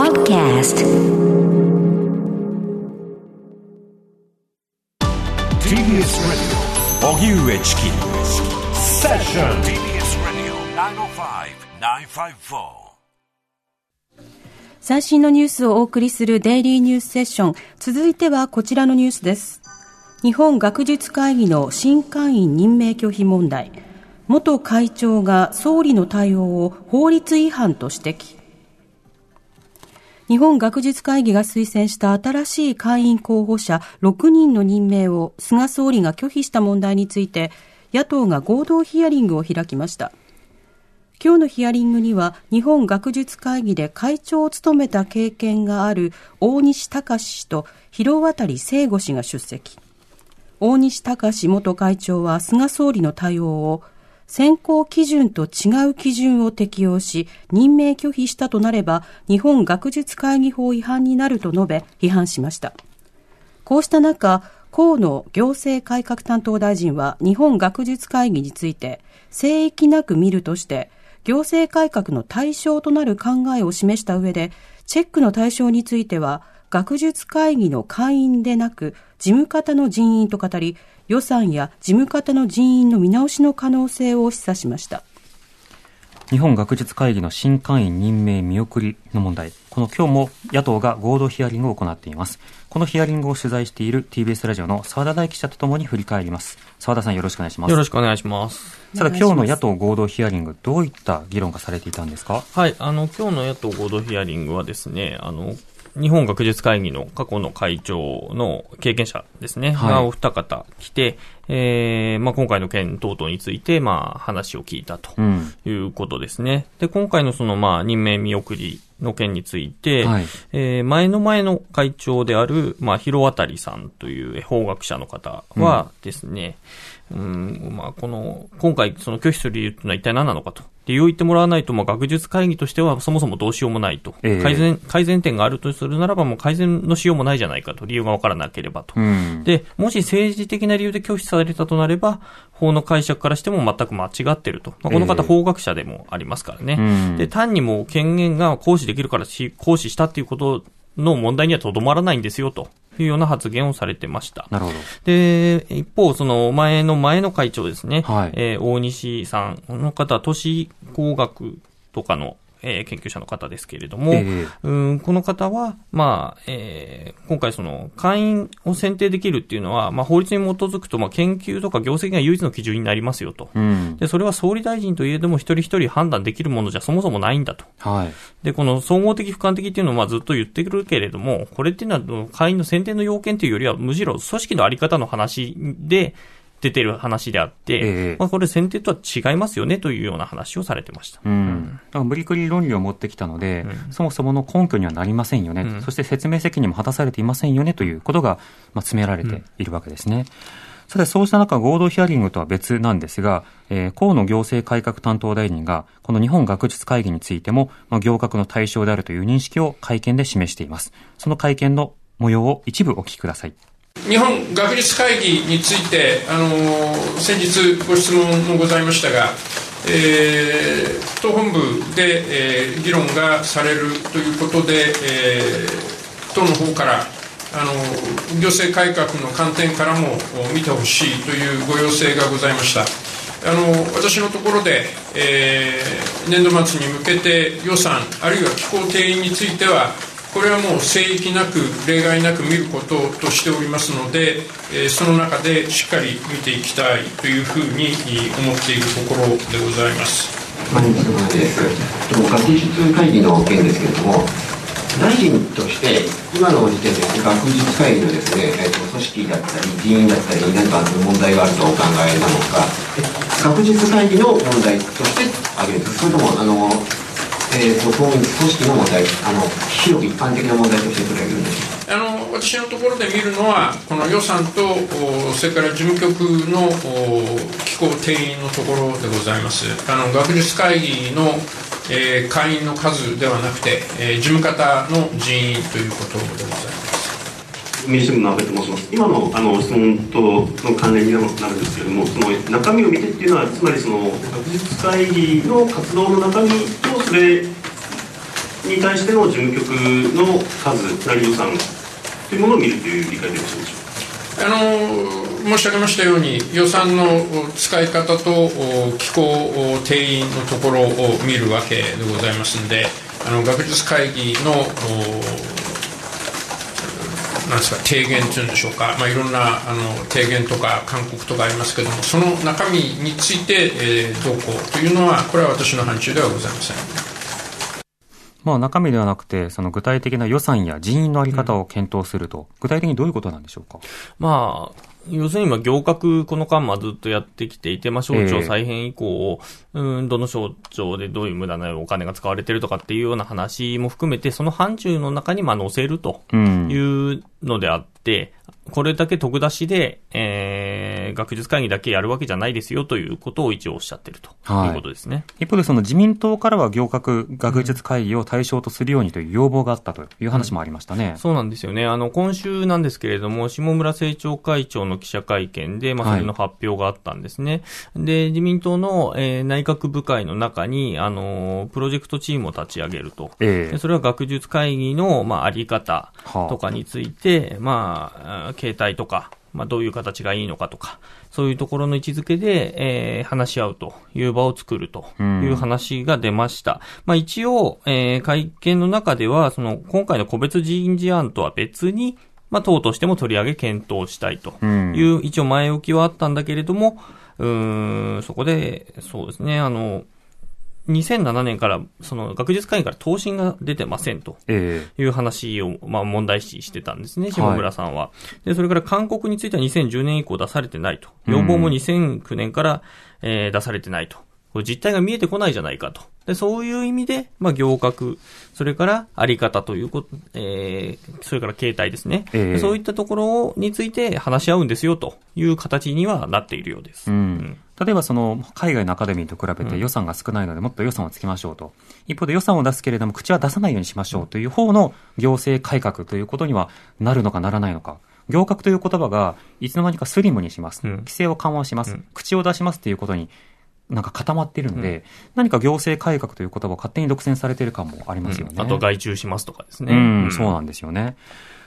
Podcast TBS Radio 荻上チキセッション TBS Radio 905-954最新のニュースをお送りするデイリーニュースセッション。続いてはこちらのニュースです。日本学術会議の新会員任命拒否問題。元会長が総理の対応を法律違反と指摘。日本学術会議が推薦した新しい会員候補者6人の任命を菅総理が拒否した問題について、野党が合同ヒアリングを開きました。今日のヒアリングには日本学術会議で会長を務めた経験がある大西隆氏と広渡聖吾氏が出席。大西隆元会長は菅総理の対応を選考基準と違う基準を適用し任命拒否したとなれば日本学術会議法違反になると述べ批判しました。こうした中、河野行政改革担当大臣は日本学術会議について聖域なく見るとして行政改革の対象となる考えを示した上でチェックの対象については学術会議の会員でなく事務方の人員と語り予算や事務方の人員の見直しの可能性を示唆しました。日本学術会議の新会員任命見送りの問題。この今日も野党が合同ヒアリングを行っています。このヒアリングを取材している TBS ラジオの澤田大記者とともに振り返ります。澤田さんよろしくお願いします。よろしくお願いします。ただ今日の野党合同ヒアリング、どういった議論がされていたんですか？はい、あの、今日の野党合同ヒアリングはですね、あの、日本学術会議の過去の会長の経験者ですね、はいがお二方来て、えーまあ、今回の件等々について、まあ、話を聞いたとうん。いうことですね。で、今回のその、まあ、任命見送りの件について、はいえー前の前の会長である、まあ、広渡さんという法学者の方はですね、うん、まあ、この、今回、その拒否する理由というのは一体何なのかと。理由を言ってもらわないと、まあ、学術会議としてはそもそもどうしようもないと。ええ改善、改善点があるとするならば、もう改善のしようもないじゃないかと。理由がわからなければと。うん。で、もし政治的な理由で拒否されたとなれば、法の解釈からしても全く間違ってると。まあ、この方、ええ法学者でもありますからね。うんで、単にもう権限が行使できるからし行使したっていうことの問題にはとどまらないんですよ、というような発言をされてました。なるほど。で、一方、その前の前の会長ですね。はいえー大西さん。この方は都市工学とかの、えー研究者の方ですけれども、ええうんこの方は、まあ、えー今回その会員を選定できるっていうのは、まあ、法律に基づくと、まあ、研究とか業績が唯一の基準になりますよと。うん。で、それは総理大臣といえども一人一人判断できるものじゃそもそもないんだと。はい。で、この総合的、俯瞰的っていうのをまあずっと言ってくるけれども、これっていうのは会員の選定の要件というよりは、むしろ組織のあり方の話で出てる話であって、ええまあこれ選定とは違いますよねというような話をされてました。うん。だから無理くり論理を持ってきたので、うんそもそもの根拠にはなりませんよね、うんそして説明責任も果たされていませんよねということが、まあ、詰められているわけですね。さて、そうした中、合同ヒアリングとは別なんですが、えー河野行政改革担当大臣が、この日本学術会議についても、まあ、行革の対象であるという認識を会見で示しています。その会見の模様を一部お聞きください。日本学術会議について、あの先日ご質問もございましたが、えー党本部で、えー議論がされるということで、えー党の方からあの行政改革の観点からも見てほしいというご要請がございました。あの私のところで、えー年度末に向けて予算あるいは機構定員についてはこれはもう聖域なく例外なく見ることとしておりますので、えーその中でしっかり見ていきたいというふうに思っているところでございます。マネージです。と学術会議の件ですけれども、大臣として今の時点で学術会議のですね、えーと組織だったり人員だったり何か問題があるとお考えなのか、学術会議の問題として挙げるそれともあの、えーとこういう組織の問題、あの広く一般的な問題として取り上げるんですか。あの私のところで見るのは、この予算と、おそれから事務局のお機構定員のところでございます。あの学術会議の、えー会員の数ではなくて、えー事務方の人員ということでございます。明治新聞の阿部と申します。今のあの質問との関連になるんですけれども、その中身を見てっていうのは、つまりその学術会議の活動の中身とそれに対しての事務局の数なり予算というものを見るという理解でよろしいでしょうか。あの申し上げましたように予算の使い方と機構定員のところを見るわけでございますのであの学術会議のなんですか提言というんでしょうか、まあ、いろんなあの提言とか勧告とかありますけどもその中身について、えー、どうこうというのはこれは私の範疇ではございません。まあ、中身ではなくて、その具体的な予算や人員のあり方を検討すると、うん、具体的にどういうことなんでしょうか？まあ、要するに今、行革、この間、まずっとやってきていて、まあ、省庁再編以降、えー、うん、どの省庁でどういう無駄なお金が使われてるとかっていうような話も含めて、その範疇の中に、まあ、載せるというのであって、これだけ特出しで、えー、学術会議だけやるわけじゃないですよということを一応おっしゃってるということですね。はい、一方でその自民党からは行革学術会議を対象とするようにという要望があったという話もありましたね。うん、そうなんですよね。あの、今週なんですけれども、下村政調会長の記者会見で、まあ、それの発表があったんですね。はい、で、自民党の、えー、内閣部会の中に、あの、プロジェクトチームを立ち上げると。えー、それは学術会議の、まあ、あり方とかについて、はあ、まあ、形態とか、まあ、どういう形がいいのかとか、そういうところの位置づけで、えー、話し合うという場を作るという話が出ました。うん、まあ、一応、えー、会見の中では、その、今回の個別人事案とは別に、まあ、党としても取り上げ検討したいという、一応前置きはあったんだけれども、うん、そこで、そうですね、あの、2007年から、その学術会議から答申が出てませんという話を、まあ問題視してたんですね、下村さんは、はい。で、それから勧告については2010年以降出されてないと。要望も2009年から、えー、出されてないと。実態が見えてこないじゃないかと。で、そういう意味で、まあ、行革、それからあり方ということ、えー、それから形態ですね、えー、そういったところについて話し合うんですよという形にはなっているようです。うん、うん例えばその海外のアカデミーと比べて予算が少ないのでもっと予算をつけましょうと。一方で予算を出すけれども口は出さないようにしましょうという方の行政改革ということにはなるのかならないのか。行革という言葉がいつの間にかスリムにします。規制を緩和します。口を出しますということになんか固まっているので、うん、何か行政改革という言葉を勝手に独占されている感もありますよね。うん、あと外注しますとかですね。うん、そうなんですよね。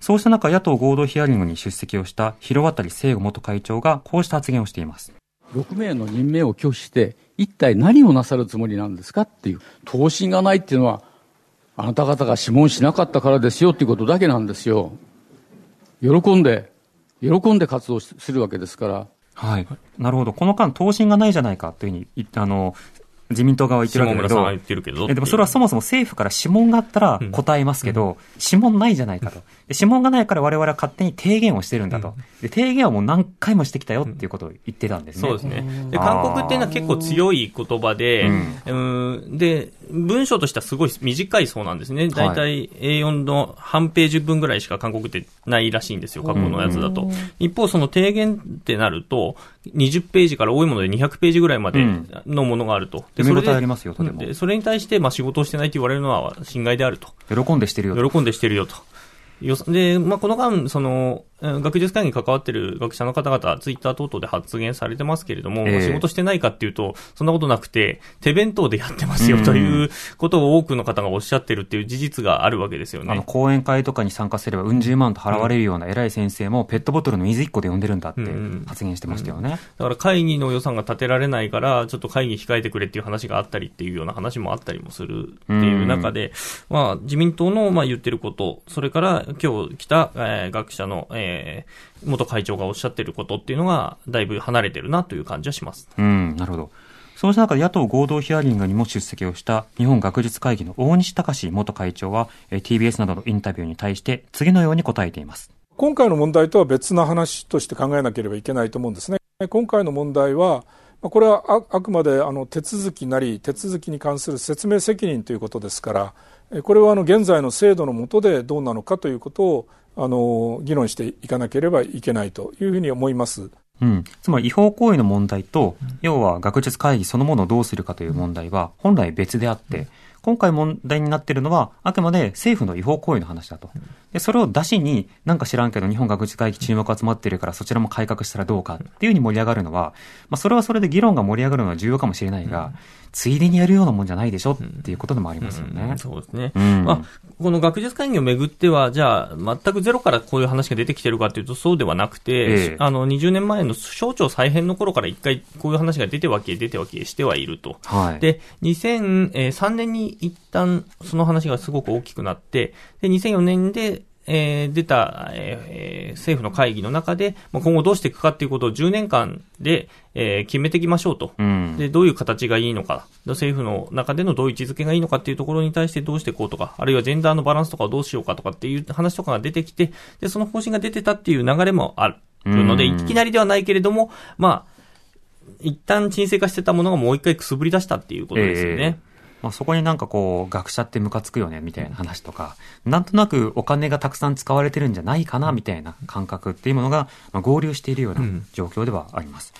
そうした中、野党合同ヒアリングに出席をした広渡聖吾元会長がこうした発言をしています。6名の任命を拒否して、一体何をなさるつもりなんですかっていう、答申がないっていうのは、あなた方が諮問しなかったからですよっていうことだけなんですよ。喜んで、喜んで活動するわけですから、はい。なるほど。この間、答申がないじゃないかというふうに言って、あの、自民党側は言ってるわけだけど、でもそれはそもそも政府から諮問があったら答えますけど、うん、諮問ないじゃないかと。諮問がないから我々は勝手に提言をしてるんだと。で提言はもう何回もしてきたよっていうことを言ってたんですね。そうですね。で、韓国っていうのは結構強い言葉で、うん、で、文章としてはすごい短いそうなんですね。大体 A4 の半ページ分ぐらいしか韓国ってないらしいんですよ、過去のやつだと。一方、その提言ってなると、20ページから多いもので200ページぐらいまでのものがあると。で、それで、ありますよ、でそれに対して、まあ、仕事をしてないと言われるのは侵害であると。喜んでしてるよと。喜んでしてるよと。で、まあ、この間、その、学術会議に関わってる学者の方々、ツイッター等々で発言されてますけれども、えー、仕事してないかっていうと、そんなことなくて、手弁当でやってますよということを多くの方がおっしゃってるっていう事実があるわけですよね。あの、講演会とかに参加すれば、うん十万と払われるような偉い先生も、ペットボトルの水1個で呼んでるんだって発言してましたよね。うん。うん、だから会議の予算が立てられないから、ちょっと会議控えてくれっていう話があったりっていうような話もあったりもするっていう中で、まあ、自民党のまあ言ってること、それから今日来た、えー、学者の、えー、元会長がおっしゃってることっていうのが、だいぶ離れてるなという感じはします。うん、なるほど。そうした中で野党合同ヒアリングにも出席をした日本学術会議の大西隆元会長は TBS などのインタビューに対して次のように答えています。今回の問題とは別な話として考えなければいけないと思うんですね。今回の問題は、これはあくまであの手続きなり手続きに関する説明責任ということですから、これはあの現在の制度の下でどうなのかということをあの議論していかなければいけないというふうに思います。うん、つまり違法行為の問題と、要は学術会議そのものをどうするかという問題は本来別であって、今回問題になっているのは、あくまで政府の違法行為の話だと。で、それを出しに、なんか知らんけど日本学術会議注目集まっているからそちらも改革したらどうかっていうふうに盛り上がるのは、まあそれはそれで議論が盛り上がるのは重要かもしれないが、ついでにやるようなもんじゃないでしょっていうことでもありますよね。うんそうですね。うんまあ、この学術会議をめぐっては、じゃあ、全くゼロからこういう話が出てきてるかというと、そうではなくて、ええあの、20年前の省庁再編の頃から一回こういう話が出ては消え、出ては消えしてはいると。はい。で、2003年に一旦その話がすごく大きくなって、で、2004年で、えー出た、えー政府の会議の中で、まあ、今後どうしていくかっていうことを10年間で、えー決めていきましょうと。うん。で、どういう形がいいのか、政府の中でのどういう位置づけがいいのかっていうところに対してどうしていこうとか、あるいはジェンダーのバランスとかをどうしようかとかっていう話とかが出てきて、で、その方針が出てたっていう流れもあるので、うんいきなりではないけれども、まあ、一旦沈静化してたものがもう一回くすぶり出したっていうことですよね。まあ、そこになんかこう、学者ってムカつくよね、みたいな話とか、なんとなくお金がたくさん使われてるんじゃないかな、みたいな感覚っていうものが、まあ、合流しているようなうん状況ではあります。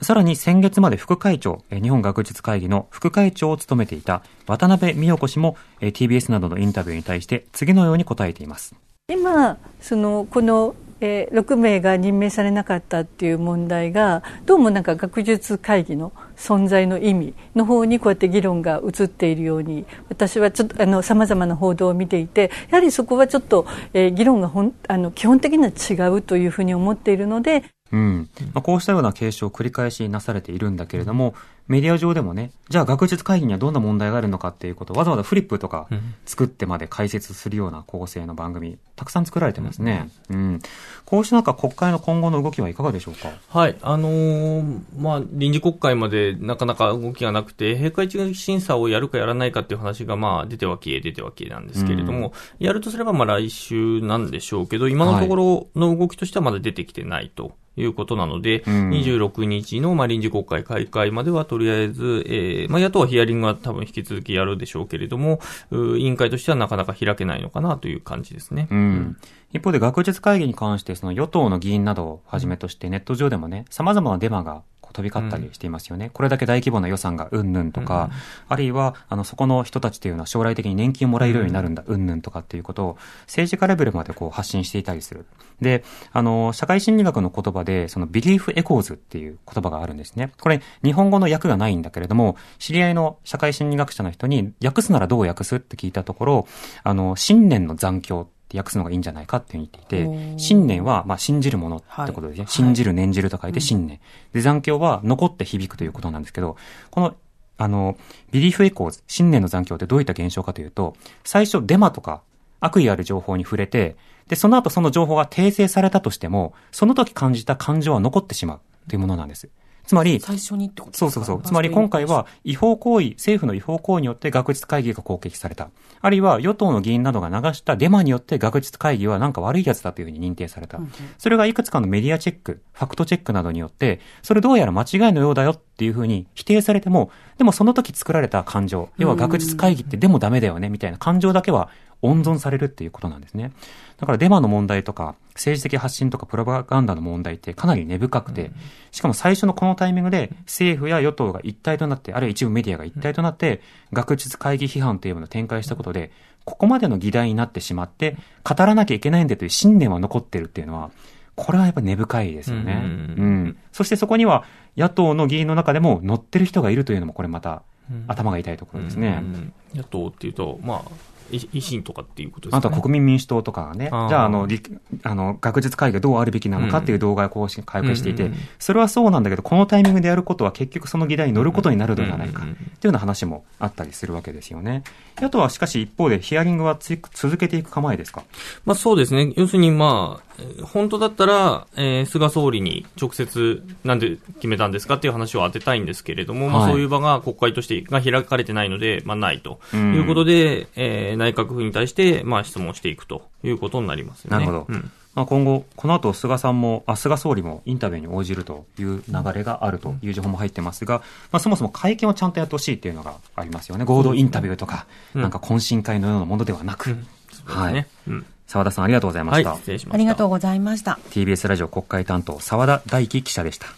さらに先月まで副会長、えー日本学術会議の副会長を務めていた渡辺美代子氏も、えー TBS などのインタビューに対して次のように答えています。今そのこの、えー6名が任命されなかったっていう問題がどうもなんか学術会議の存在の意味の方にこうやって議論が移っているように私はちょっとあの様々な報道を見ていてやはりそこはちょっと、えー議論がほんあの基本的には違うというふうに思っているのでうん。まあ、こうしたような継承を繰り返しなされているんだけれども、メディア上でもね、じゃあ学術会議にはどんな問題があるのかっていうことをわざわざフリップとかうん作ってまで解説するような構成の番組、たくさん作られてますね。うん。こうした中、国会の今後の動きはいかがでしょうか？はい、あのーまあ、臨時国会までなかなか動きがなくて、閉会中審査をやるかやらないかっていう話が、まあ、出ては消え、出ては消えなんですけれども、やるとすれば、まあ、来週なんでしょうけど、今のところの動きとしてはまだ出てきてないと。いうことなので、うん26日の、まあ、臨時国会開会まではとりあえず、えーまあ、野党はヒアリングは多分引き続きやるでしょうけれども、う委員会としてはなかなか開けないのかなという感じですね。うん。一方で学術会議に関して、その与党の議員などをはじめとして、ネット上でもね、様々なデマが飛び交ったりしていますよね。これだけ大規模な予算がうんぬんとか、あるいは、あの、そこの人たちというのは将来的に年金をもらえるようになるんだ、うんぬんとかっていうことを、政治家レベルまでこう発信していたりする。で、あの、社会心理学の言葉で、その belief echoes っていう言葉があるんですね。これ、日本語の訳がないんだけれども、知り合いの社会心理学者の人に、訳すならどう訳すって聞いたところ、あの、信念の残響って訳すのがいいんじゃないかって言っていて、信念は、まあ、信じるものってことですね。はい信じる、念じると書いて信念。で、残響は残って響くということなんですけど、この、あの、 belief echoes、信念の残響ってどういった現象かというと、最初デマとか悪意ある情報に触れて、で、その後その情報が訂正されたとしても、その時感じた感情は残ってしまうというものなんです。つまり、最初にってことそうそうそう。つまり今回は違法行為、政府の違法行為によって学術会議が攻撃された。あるいは与党の議員などが流したデマによって学術会議はなんか悪いやつだというふうに認定された。それがいくつかのメディアチェック、ファクトチェックなどによって、それどうやら間違いのようだよっていうふうに否定されても、でもその時作られた感情、要は学術会議ってでもダメだよねみたいな感情だけは温存されるっていうことなんですね。だからデマの問題とか、政治的発信とかプロパガンダの問題ってかなり根深くて、しかも最初のこのタイミングで政府や与党が一体となって、あるいは一部メディアが一体となって、学術会議批判というものを展開したことで、ここまでの議題になってしまって、語らなきゃいけないんだという信念は残ってるっていうのは、これはやっぱ根深いですよね。ううんん。そしてそこには野党の議員の中でも乗ってる人がいるというのもこれまた頭が痛いところですね。うん野党っていうと、まあ、い維新とかっていうことですか、あね。とは国民民主党とかがね、じゃあ、あの、りあの、学術会議がどうあるべきなのかっていう動画を公式に開開していてうんうんうん、それはそうなんだけど、このタイミングでやることは結局その議題に乗ることになるのではないか、うんうんうんっていうような話もあったりするわけですよね。あとはしかし一方でヒアリングはつ続けていく構えですか？まあそうですね。要するにまあ、えー本当だったら、えー菅総理に直接なんで決めたんですかっていう話を当てたいんですけれども、まはいあそういう場が国会としてが開かれてないので、まあないとうんいうことで、えー内閣府に対してまあ質問していくということになりますよね。なるほど。うんまあ、今後、この後、菅さんも、あ、菅総理もインタビューに応じるという流れがあるという情報も入ってますが、まあ、そもそも会見をちゃんとやってほしいっていうのがありますよね。合同インタビューとか、うんなんか懇親会のようなものではなく。そうですね。うん澤田さんありがとうございまはい、した。失礼しました。ありがとうございました。TBS ラジオ国会担当、澤田大樹記者でした。